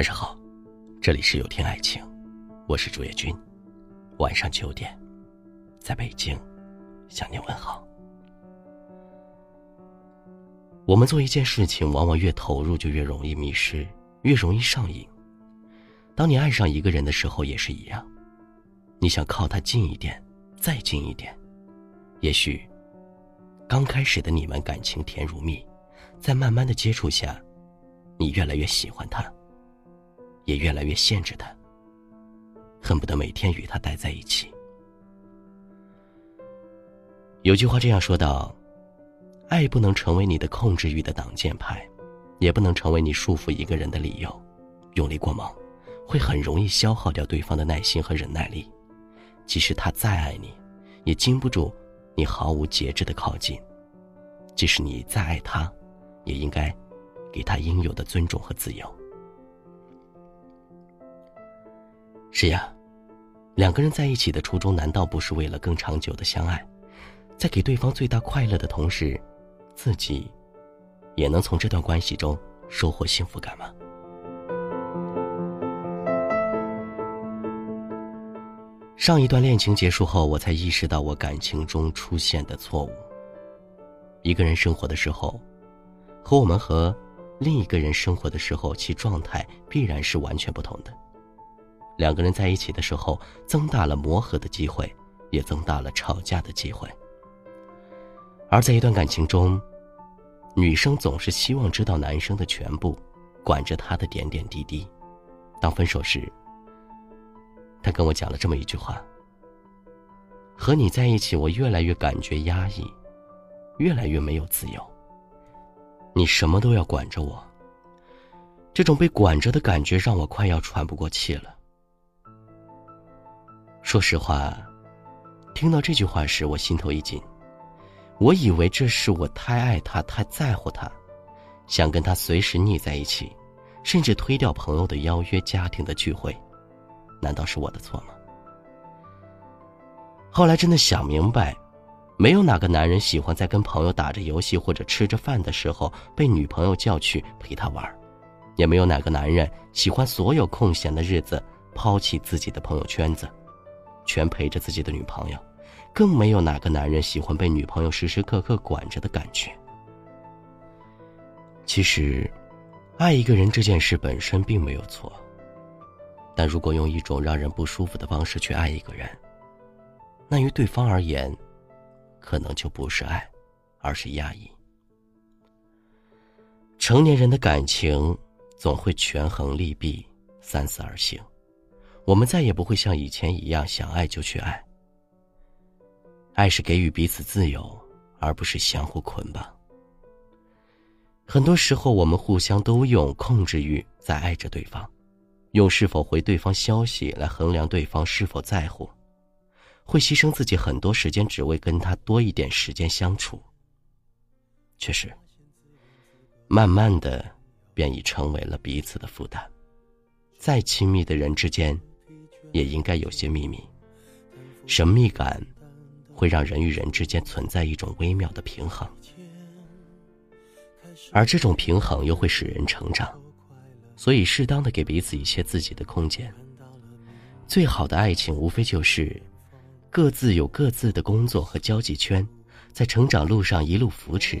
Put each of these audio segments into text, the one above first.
晚上好，这里是有天爱情，我是朱叶君。晚上九点，在北京向你问好。我们做一件事情，往往越投入就越容易迷失，越容易上瘾。当你爱上一个人的时候，也是一样。你想靠他近一点，再近一点。也许刚开始的你们感情甜如蜜，在慢慢的接触下，你越来越喜欢他。也越来越限制他，恨不得每天与他待在一起。有句话这样说道：“爱不能成为你的控制欲的挡箭牌，也不能成为你束缚一个人的理由。用力过猛，会很容易消耗掉对方的耐心和忍耐力。即使他再爱你，也经不住你毫无节制的靠近。即使你再爱他，也应该给他应有的尊重和自由。”是呀，两个人在一起的初衷难道不是为了更长久的相爱，在给对方最大快乐的同时，自己也能从这段关系中收获幸福感吗？上一段恋情结束后，我才意识到我感情中出现的错误。一个人生活的时候，和我们和另一个人生活的时候，其状态必然是完全不同的。两个人在一起的时候，增大了磨合的机会，也增大了吵架的机会。而在一段感情中，女生总是希望知道男生的全部，管着他的点点滴滴。当分手时，他跟我讲了这么一句话：“和你在一起，我越来越感觉压抑，越来越没有自由。你什么都要管着我，这种被管着的感觉让我快要喘不过气了。”说实话，听到这句话时，我心头一紧。我以为这是我太爱他，太在乎他，想跟他随时腻在一起，甚至推掉朋友的邀约、家庭的聚会。难道是我的错吗？后来真的想明白，没有哪个男人喜欢在跟朋友打着游戏或者吃着饭的时候被女朋友叫去陪他玩，也没有哪个男人喜欢所有空闲的日子抛弃自己的朋友圈子。全陪着自己的女朋友，更没有哪个男人喜欢被女朋友时时刻刻管着的感觉。其实，爱一个人这件事本身并没有错，但如果用一种让人不舒服的方式去爱一个人，那于对方而言，可能就不是爱，而是压抑。成年人的感情总会权衡利弊，三思而行。我们再也不会像以前一样想爱就去爱。爱是给予彼此自由，而不是相互捆绑。很多时候，我们互相都用控制欲在爱着对方，用是否回对方消息来衡量对方是否在乎，会牺牲自己很多时间，只为跟他多一点时间相处。确实，慢慢的，便已成为了彼此的负担。再亲密的人之间。也应该有些秘密，神秘感会让人与人之间存在一种微妙的平衡，而这种平衡又会使人成长，所以适当的给彼此一些自己的空间。最好的爱情无非就是各自有各自的工作和交际圈，在成长路上一路扶持，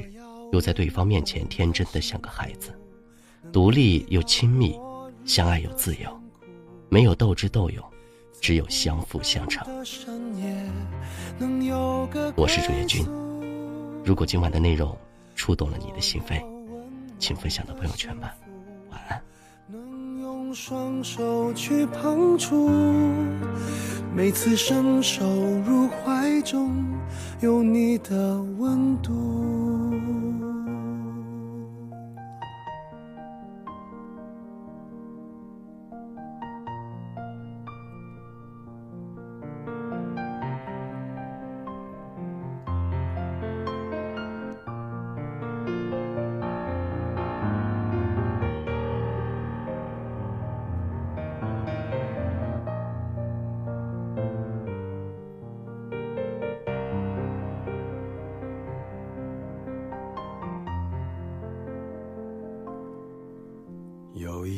又在对方面前天真的像个孩子，独立又亲密，相爱又自由，没有斗智斗勇。只有相辅相成。我是主页君，如果今晚的内容触动了你的心扉，请分享到朋友圈吧。晚安。能用双手去碰触，每次伸手入怀中，有你的温度。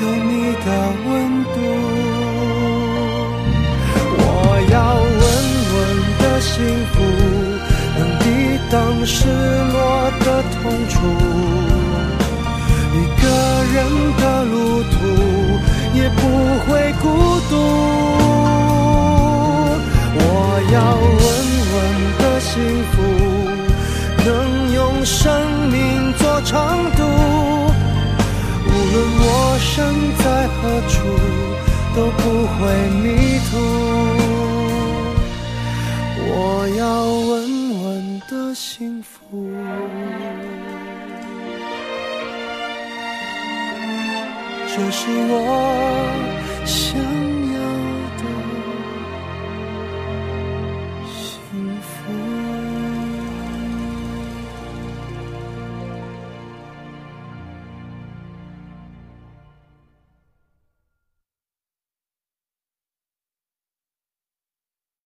有你的温度。我要稳稳的幸福，能抵挡失落的痛楚。一个人的路途也不会孤独。处，都不会迷途。我要稳稳的幸福，这是我想。